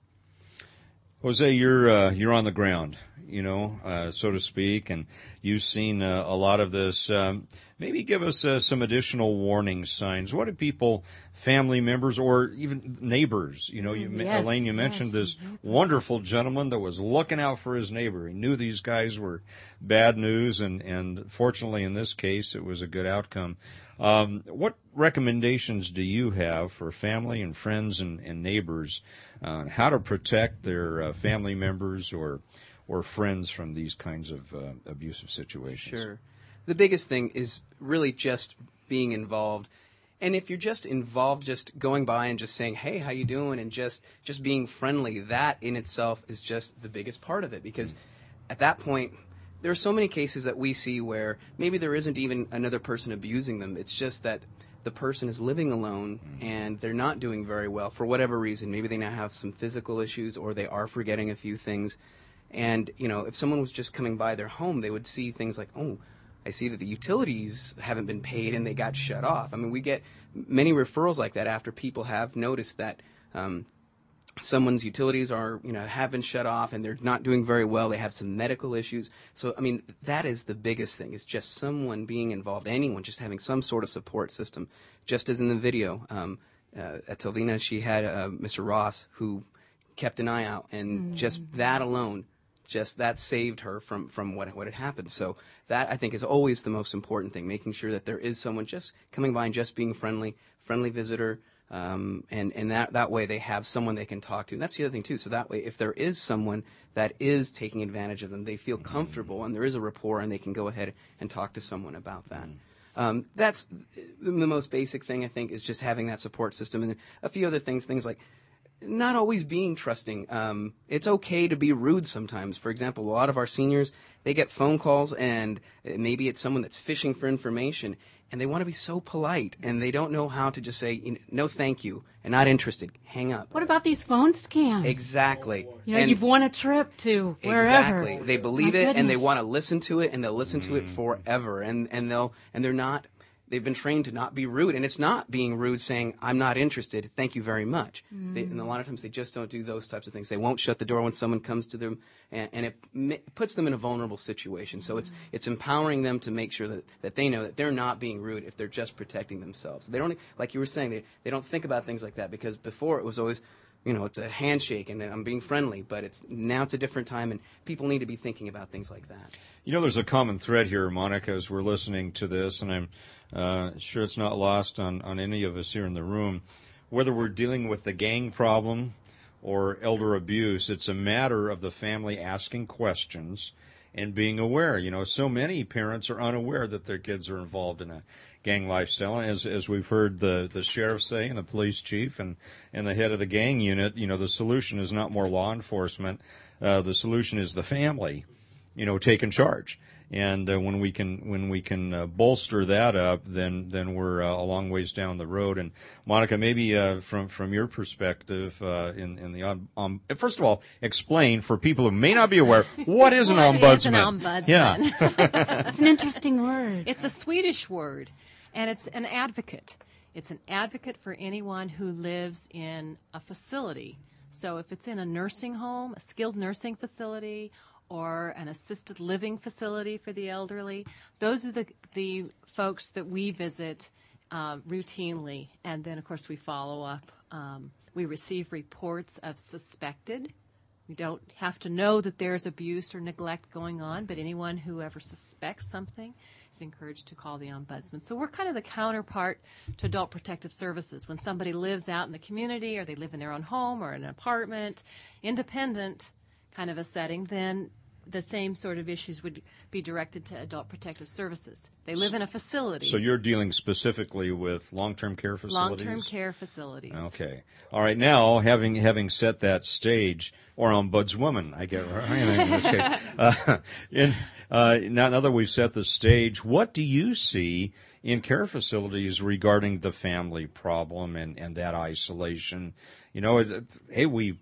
S1: Jose, you're uh, you're on the ground, you know, uh, so to speak, and you've seen uh, a lot of this. Um, maybe give us uh, some additional warning signs. What do people, family members, or even neighbors? You know, you,
S4: Yes,
S1: Elaine, you mentioned
S4: yes.
S1: this wonderful gentleman that was looking out for his neighbor. He knew these guys were bad news, and and fortunately, in this case, it was a good outcome. Um, what recommendations do you have for family and friends and, and neighbors on how to protect their uh, family members or or friends from these kinds of uh, abusive situations?
S8: Sure. The biggest thing is really just being involved. And if you're just involved, just going by and just saying, "Hey, how you doing?" and just just being friendly, that in itself is just the biggest part of it because at that point there are so many cases that we see where maybe there isn't even another person abusing them. It's just that the person is living alone and they're not doing very well for whatever reason. Maybe they now have some physical issues or they are forgetting a few things. And, you know, if someone was just coming by their home, they would see things like, oh, I see that the utilities haven't been paid and they got shut off. I mean, we get many referrals like that after people have noticed that um, someone's utilities are, you know, have been shut off and they're not doing very well. They have some medical issues. So, I mean, that is the biggest thing. Is just someone being involved. Anyone just having some sort of support system. Just as in the video um, uh, at Telvina, she had uh, Mr. Ross who kept an eye out, and just that alone, just that saved her from from what what had happened. So that I think is always the most important thing, making sure that there is someone just coming by and just being friendly, friendly visitor. Um, and and that that way they have someone they can talk to. And that's the other thing too. So that way, if there is someone that is taking advantage of them, they feel comfortable and there is a rapport, and they can go ahead and talk to someone about that. Um, that's the most basic thing I think is just having that support system, and a few other things, things like not always being trusting. Um, it's okay to be rude sometimes. For example, a lot of our seniors they get phone calls, and maybe it's someone that's fishing for information, and they want to be so polite, and they don't know how to just say no, thank you, and not interested. Hang up.
S4: What about these phone scams?
S8: Exactly.
S4: You know,
S8: And-
S4: you've won a trip to wherever.
S8: Exactly. They believe
S4: My
S8: it and they want to listen to it and they'll listen to it mm. forever and and they'll and they're not they've been trained to not be rude and it's not being rude saying I'm not interested. Thank you very much. They, and a lot of times they just don't do those types of things. They won't shut the door when someone comes to them and, and it ma- puts them in a vulnerable situation. So it's it's empowering them to make sure that, that they know that they're not being rude if they're just protecting themselves. They don't like you were saying they they don't think about things like that because before it was always you know, it's a handshake and I'm being friendly, but it's now it's a different time and people need to be thinking about things like that.
S1: You know, there's a common thread here, Monica, as we're listening to this, and I'm sure it's not lost on, on any of us here in the room. Whether we're dealing with the gang problem or elder abuse, it's a matter of the family asking questions and being aware. You know, so many parents are unaware that their kids are involved in a gang lifestyle. As as we've heard the the sheriff say and the police chief and and the head of the gang unit, you know, the solution is not more law enforcement. Uh, the solution is the family you know, taking charge. And uh, when we can when we can uh, bolster that up, then then we're uh, a long ways down the road. And Monica, maybe uh, from from your perspective, uh, in in the um, um, first of all, explain for people who may not be aware what is an
S7: What
S1: ombudsman.
S7: is an ombudsman?
S1: Yeah,
S4: It's an interesting word.
S7: It's a Swedish word, and it's an advocate. It's an advocate for anyone who lives in a facility. So if it's in a nursing home, a skilled nursing facility, or an assisted living facility for the elderly, those are the the folks that we visit uh, routinely, and then of course we follow up. Um, we receive reports of suspected We don't have to know that there's abuse or neglect going on, but anyone who ever suspects something is encouraged to call the ombudsman. So we're kind of the counterpart to adult protective services. When somebody lives out in the community or they live in their own home or in an apartment, independent kind of a setting, then the same sort of issues would be directed to adult protective services. They live in a facility.
S1: So you're dealing specifically with long-term care facilities.
S7: long-term care facilities.
S1: Okay. All right. Now, having having set that stage, or ombudswoman, I get right in this case. Uh, in, uh, now, now that we've set the stage, what do you see in care facilities regarding the family problem and, and that isolation? You know, it, it- hey, we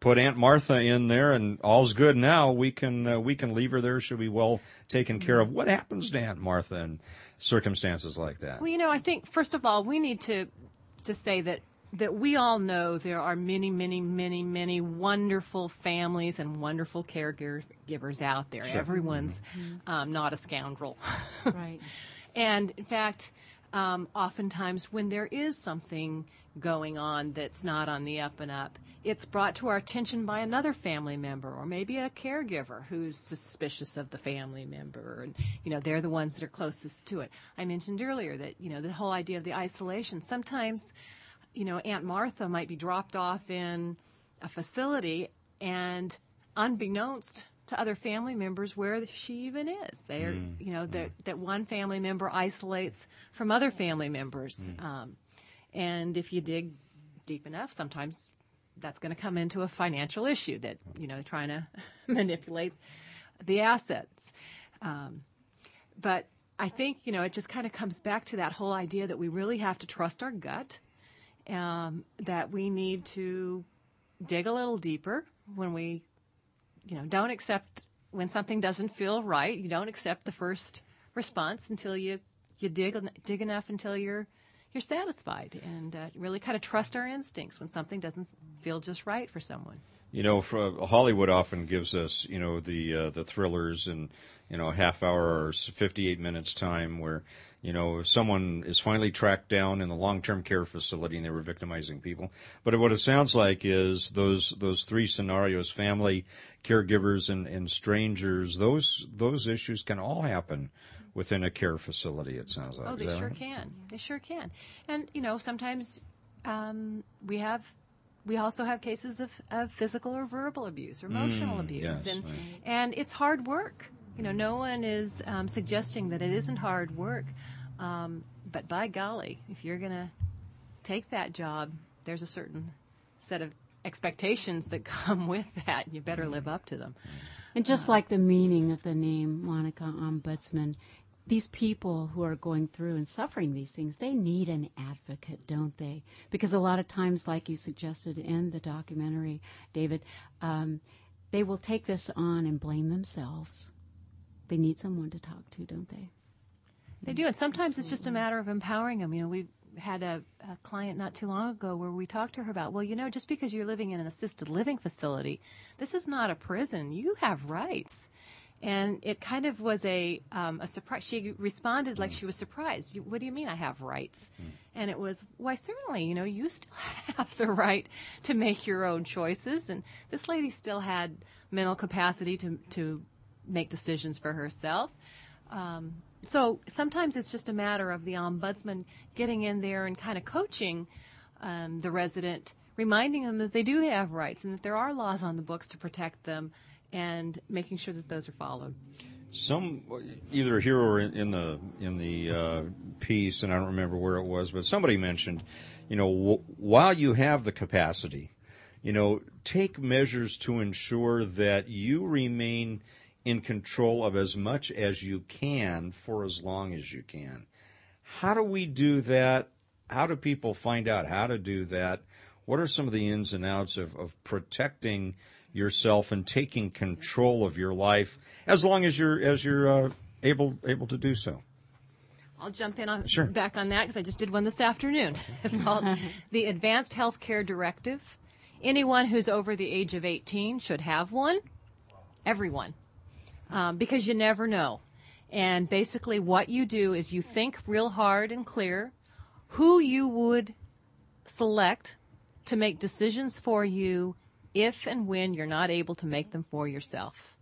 S1: put Aunt Martha in there, and all's good now. We can uh, we can leave her there. She'll be well taken care of. What happens to Aunt Martha in circumstances like that?
S7: Well, you know, I think first of all, we need to to say that that we all know there are many, many, many, many wonderful families and wonderful caregivers out there. Everyone's um, not a scoundrel.
S4: Right.
S7: And in fact, um, oftentimes when there is something going on that's not on the up and up, it's brought to our attention by another family member or maybe a caregiver who's suspicious of the family member. And, you know, they're the ones that are closest to it. I mentioned earlier that, you know, the whole idea of the isolation. Sometimes, you know, Aunt Martha might be dropped off in a facility and unbeknownst to other family members where she even is. They're, mm. you know, that, mm. that one family member isolates from other family members. Mm. Um, and if you dig deep enough, sometimes that's going to come into a financial issue that, you know, trying to manipulate the assets. Um, but I think, you know, it just kind of comes back to that whole idea that we really have to trust our gut, um, that we need to dig a little deeper when we, you know, don't accept when something doesn't feel right. You don't accept the first response until you you dig dig enough until you're you're satisfied, and uh, really kind of trust our instincts when something doesn't feel just right for someone.
S1: You know, for, Hollywood often gives us, you know, the uh, the thrillers and you know half hour or fifty eight minutes time where you know someone is finally tracked down in the long term care facility and they were victimizing people. But what it sounds like is those those three scenarios: family, caregivers, and, and strangers. Those those issues can all happen within a care facility. It sounds like.
S7: Oh, they sure
S1: right?
S7: can. They sure can. And you know, sometimes um, we have. We also have cases of, of physical or verbal abuse or emotional abuse,
S1: yes,
S7: and
S1: right.
S7: and it's hard work. You know, no one is um, suggesting that it isn't hard work, um, but by golly, if you're going to take that job, there's a certain set of expectations that come with that. You better live up to them.
S4: And just like the meaning of the name Monica Ombudsman, these people who are going through and suffering these things, they need an advocate, don't they? Because a lot of times, like you suggested in the documentary, David, um, they will take this on and blame themselves. They need someone to talk to, don't they?
S7: They do, and sometimes it's just a matter of empowering them. You know, we had a, a client not too long ago where we talked to her about, well, you know, just because you're living in an assisted living facility, this is not a prison. You have rights. And it kind of was a um, a surprise. She responded like she was surprised. What do you mean I have rights? And it was, why certainly, you know, you still have the right to make your own choices. And this lady still had mental capacity to to make decisions for herself. Um, so sometimes it's just a matter of the ombudsman getting in there and kind of coaching um, the resident, reminding them that they do have rights and that there are laws on the books to protect them, and making sure that those are followed.
S1: some either here or in, in the in the uh, piece, and I don't remember where it was, but somebody mentioned, you know, w- while you have the capacity, you know, take measures to ensure that you remain in control of as much as you can for as long as you can. How do we do that? How do people find out how to do that? What are some of the ins and outs of, of protecting yourself and taking control of your life as long as you're as you're uh, able able to do so?
S7: I'll jump in on
S1: Sure.
S7: back on that because I just did one this afternoon. It's called the Advanced Healthcare Directive. Anyone who's over the age of 18 should have one. Everyone, um, because you never know. And basically, what you do is you think real hard and clear who you would select to make decisions for you if and when you're not able to make them for yourself.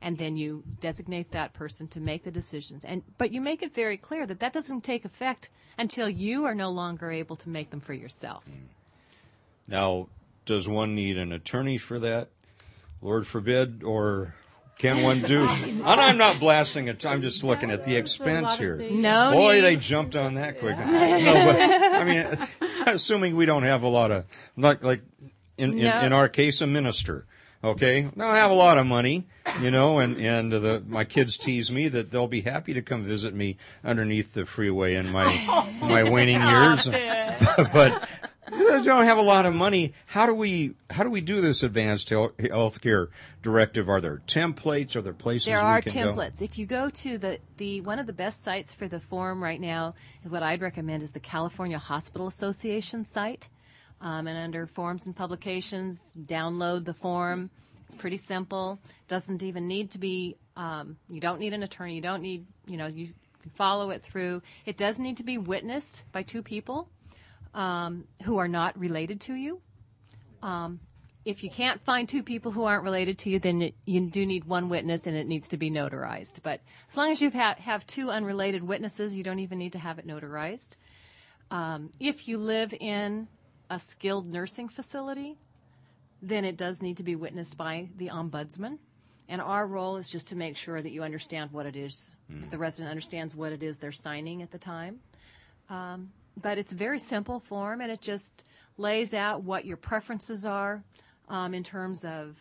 S7: And then you designate that person to make the decisions. And but you make it very clear that that doesn't take effect until you are no longer able to make them for yourself. Hmm.
S1: Now, does one need an attorney for that? Lord forbid, or can one do? and I'm not blasting it. I'm just looking at the expense here.
S7: No
S1: Boy,
S7: need.
S1: they jumped on that quick. No, but I mean, assuming we don't have a lot of like like in in,
S7: No.
S1: in our case, a minister. Okay, don't have a lot of money, you know, and and the my kids tease me that they'll be happy to come visit me underneath the freeway in my oh my waning years, but they don't have a lot of money. How do we how do we do this advanced health care directive? Are there templates? Are there places
S7: There are
S1: can go?
S7: templates. If you go to the, the one of the best sites for the forum right now, what I'd recommend is the California Hospital Association site. Um, and under forms and publications, download the form. It's pretty simple. Doesn't even need to be. Um, you don't need an attorney. You don't need. You know. You can follow it through. It does need to be witnessed by two people um, who are not related to you if you can't find two people who aren't related to you, then it, you do need one witness and it needs to be notarized. But as long as you ha- have two unrelated witnesses, you don't even need to have it notarized. Um, if you live in a skilled nursing facility, then it does need to be witnessed by the ombudsman. And our role is just to make sure that you understand what it is, that the resident understands what it is they're signing at the time. Um, but it's a very simple form, and it just lays out what your preferences are um, in terms of,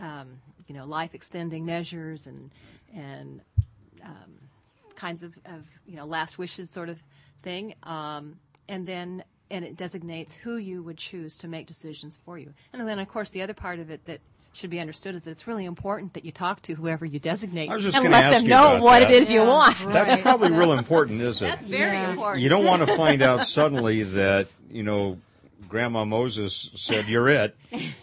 S7: um, you know, life extending measures and and um, kinds of, of you know last wishes sort of thing, um, and then and it designates who you would choose to make decisions for you. And then of course the other part of it that should be understood is that it's really important that you talk to whoever you designate
S1: I was just
S7: and let them know what
S1: that.
S7: it is you want.
S1: That's
S4: Right.
S1: probably real important, isn't it?
S7: That's very
S4: Yeah.
S7: important.
S1: You don't want to find out suddenly that you know Grandma Moses said you're it,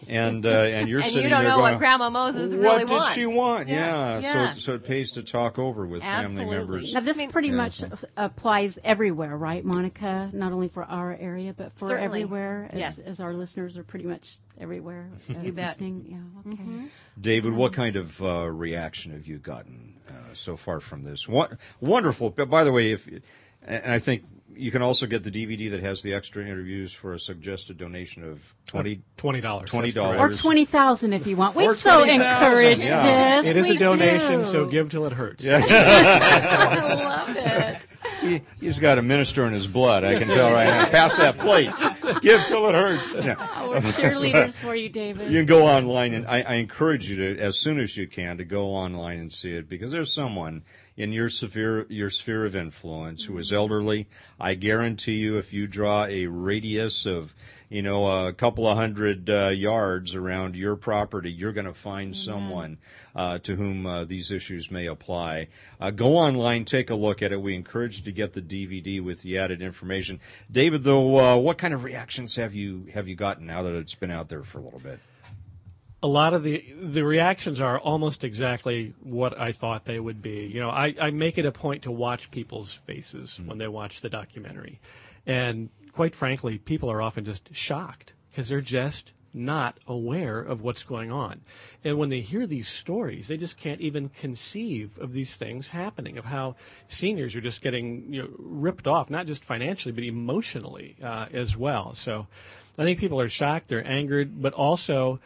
S1: and uh, and you're
S7: and
S1: sitting
S7: you don't
S1: there
S7: know
S1: going,
S7: what Grandma Moses
S1: what
S7: really
S1: did
S7: wants.
S1: she want? Yeah.
S7: yeah.
S1: So so it pays to talk over with family
S7: Absolutely.
S1: members.
S4: Now, this
S7: I mean-
S4: pretty
S1: Yeah.
S4: much applies everywhere, right, Monica? Not only for our area, but for
S7: Certainly.
S4: everywhere, as,
S7: Yes.
S4: as our listeners are pretty much everywhere. uh,
S7: You bet.
S4: listening. Yeah, okay.
S1: David, what kind of uh, reaction have you gotten uh, so far from this? What, wonderful. But by the way, if and I think you can also get the DVD that has the extra interviews for a suggested donation of twenty.
S5: Twenty dollars.
S1: $20.
S4: Or 20000 if you want. We so
S1: 20,000,
S4: encourage
S1: yeah.
S4: this.
S5: It is
S4: We
S5: a donation,
S4: do.
S5: so give till it hurts.
S7: I love it.
S1: He, he's got a minister in his blood. I can tell right now. Pass that plate. Give till it hurts. No.
S4: Oh, we're cheerleaders for you, David.
S1: You can go online, and I, I encourage you to, as soon as you can, to go online and see it because there's someone in your sphere, your sphere of influence who is elderly. I guarantee you, if you draw a radius of, you know, a couple of hundred uh, yards around your property, you're going to find someone uh, to whom uh, these issues may apply. Uh, go online, take a look at it. We encourage you to get the DVD with the added information. David, though, uh, what kind of reactions have you have you gotten now that it's been out there for a little bit?
S5: A lot of the the reactions are almost exactly what I thought they would be. You know, I, I make it a point to watch people's faces when they watch the documentary, and quite frankly, people are often just shocked because they're just not aware of what's going on. And when they hear these stories, they just can't even conceive of these things happening, of how seniors are just getting you know, ripped off, not just financially, but emotionally uh, as well. So I think people are shocked, they're angered, but also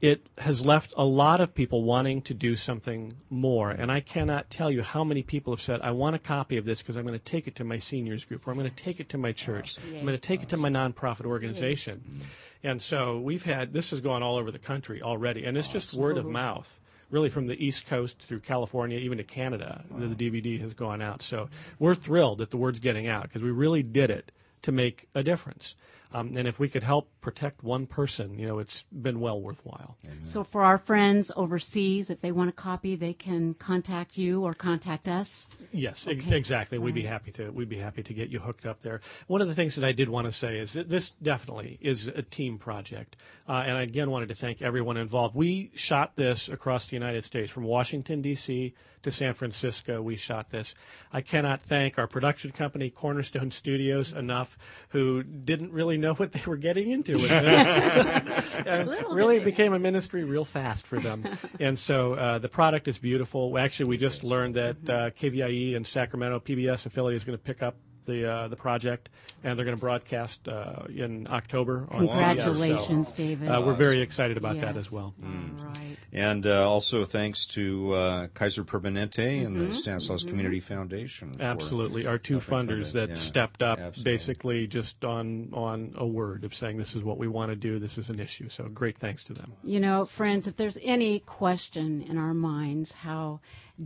S5: it has left a lot of people wanting to do something more. And I cannot tell you how many people have said, I want a copy of this because I'm going to take it to my seniors group, or I'm going to take it to my church, I'm going to take it to my nonprofit organization. Mm-hmm. And so we've had, this has gone all over the country already, and it's just word of mouth. Really, from the East Coast through California, even to Canada, the, the DVD has gone out. So we're thrilled that the word's getting out because we really did it to make a difference. Um, and if we could help protect one person, you know, it's been well worthwhile.
S4: So for our friends overseas, if they want a copy, they can contact you or contact us.
S5: Yes, ex- exactly. We'd be happy to. We'd be happy to get you hooked up there. One of the things that I did want to say is that this definitely is a team project, uh, and I again wanted to thank everyone involved. We shot this across the United States, from Washington D.C. to San Francisco. We shot this. I cannot thank our production company, Cornerstone Studios, enough, who didn't really really know what they were getting into with this. and really
S4: they.
S5: became a ministry real fast for them. and so uh, the product is beautiful. Actually, we just learned that uh, KVIE in Sacramento, PBS affiliate, is going to pick up the uh, the project, and they're going to broadcast uh, in October. on PBS.
S4: Congratulations,
S5: So,
S4: David.
S5: uh, we're very excited about that as well.
S4: All right.
S1: And uh, also thanks to uh, Kaiser Permanente and
S4: Mm-hmm.
S1: the Stanislaus Community Foundation. for-
S5: Absolutely, our two funders
S1: fund
S5: that.
S1: Yeah,
S5: stepped up
S1: absolutely.
S5: basically just on on a word of saying this is what we want to do, this is an issue. So great thanks to them.
S4: You know, friends, if there's any question in our minds how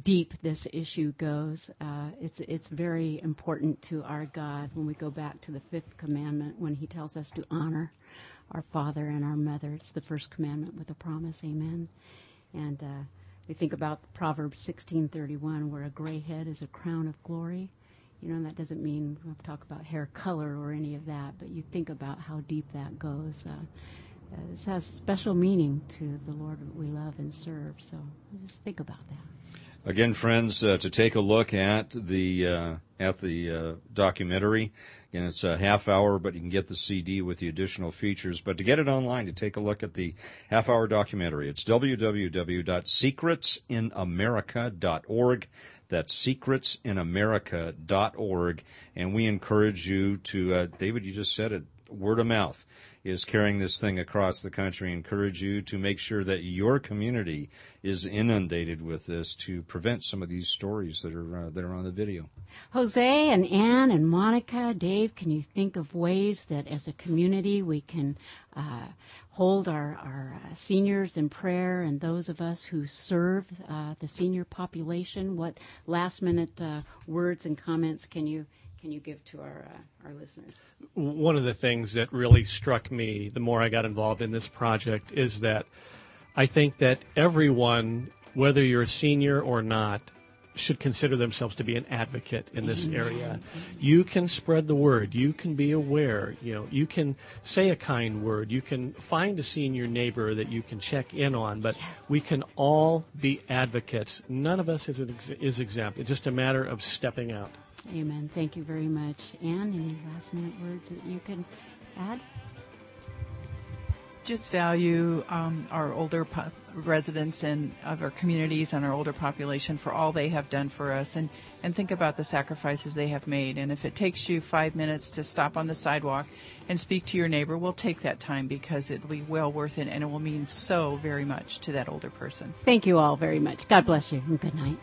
S4: deep this issue goes, uh, it's it's very important to our God when we go back to the fifth commandment when He tells us to honor our father and our mother. It's the first commandment with a promise. Amen. And uh, we think about Proverbs sixteen thirty one, where a gray head is a crown of glory. You know, and that doesn't mean we have talk about hair color or any of that, but you think about how deep that goes. Uh, uh, this has special meaning to the Lord we love and serve. So just think about that.
S1: Again, friends, uh, to take a look at the uh, at the uh, documentary. Again, it's a half hour, but you can get the CD with the additional features. But to get it online, to take a look at the half hour documentary, it's www.secretsinamerica.org. That's secretsinamerica.org. And we encourage you to, uh, David, you just said it, word of mouth is carrying this thing across the country. Encourage you to make sure that your community is inundated with this to prevent some of these stories that are uh, that are on the video.
S4: Jose and Ann and Monica, Dave, can you think of ways that as a community we can uh, hold our, our uh, seniors in prayer and those of us who serve uh, the senior population? What last minute uh, words and comments can you can you give to our uh, our listeners?
S5: one of the things that really struck me the more I got involved in this project is that I think that everyone, whether you're a senior or not, should consider themselves to be an advocate in this area. You can spread the word. You can be aware. You know, you can say a kind word. You can find a senior neighbor that you can check in on. But we can all be advocates. None of us is, an ex- is exempt. It's just a matter of stepping out.
S4: Amen. Thank you very much. Ann, any last minute words that you can add?
S6: just value um, our older po- residents and of our communities and our older population for all they have done for us and, and think about the sacrifices they have made. And if it takes you five minutes to stop on the sidewalk and speak to your neighbor, we'll take that time because it'll be well worth it and it will mean so very much to that older person.
S4: Thank you all very much. God bless you and good night.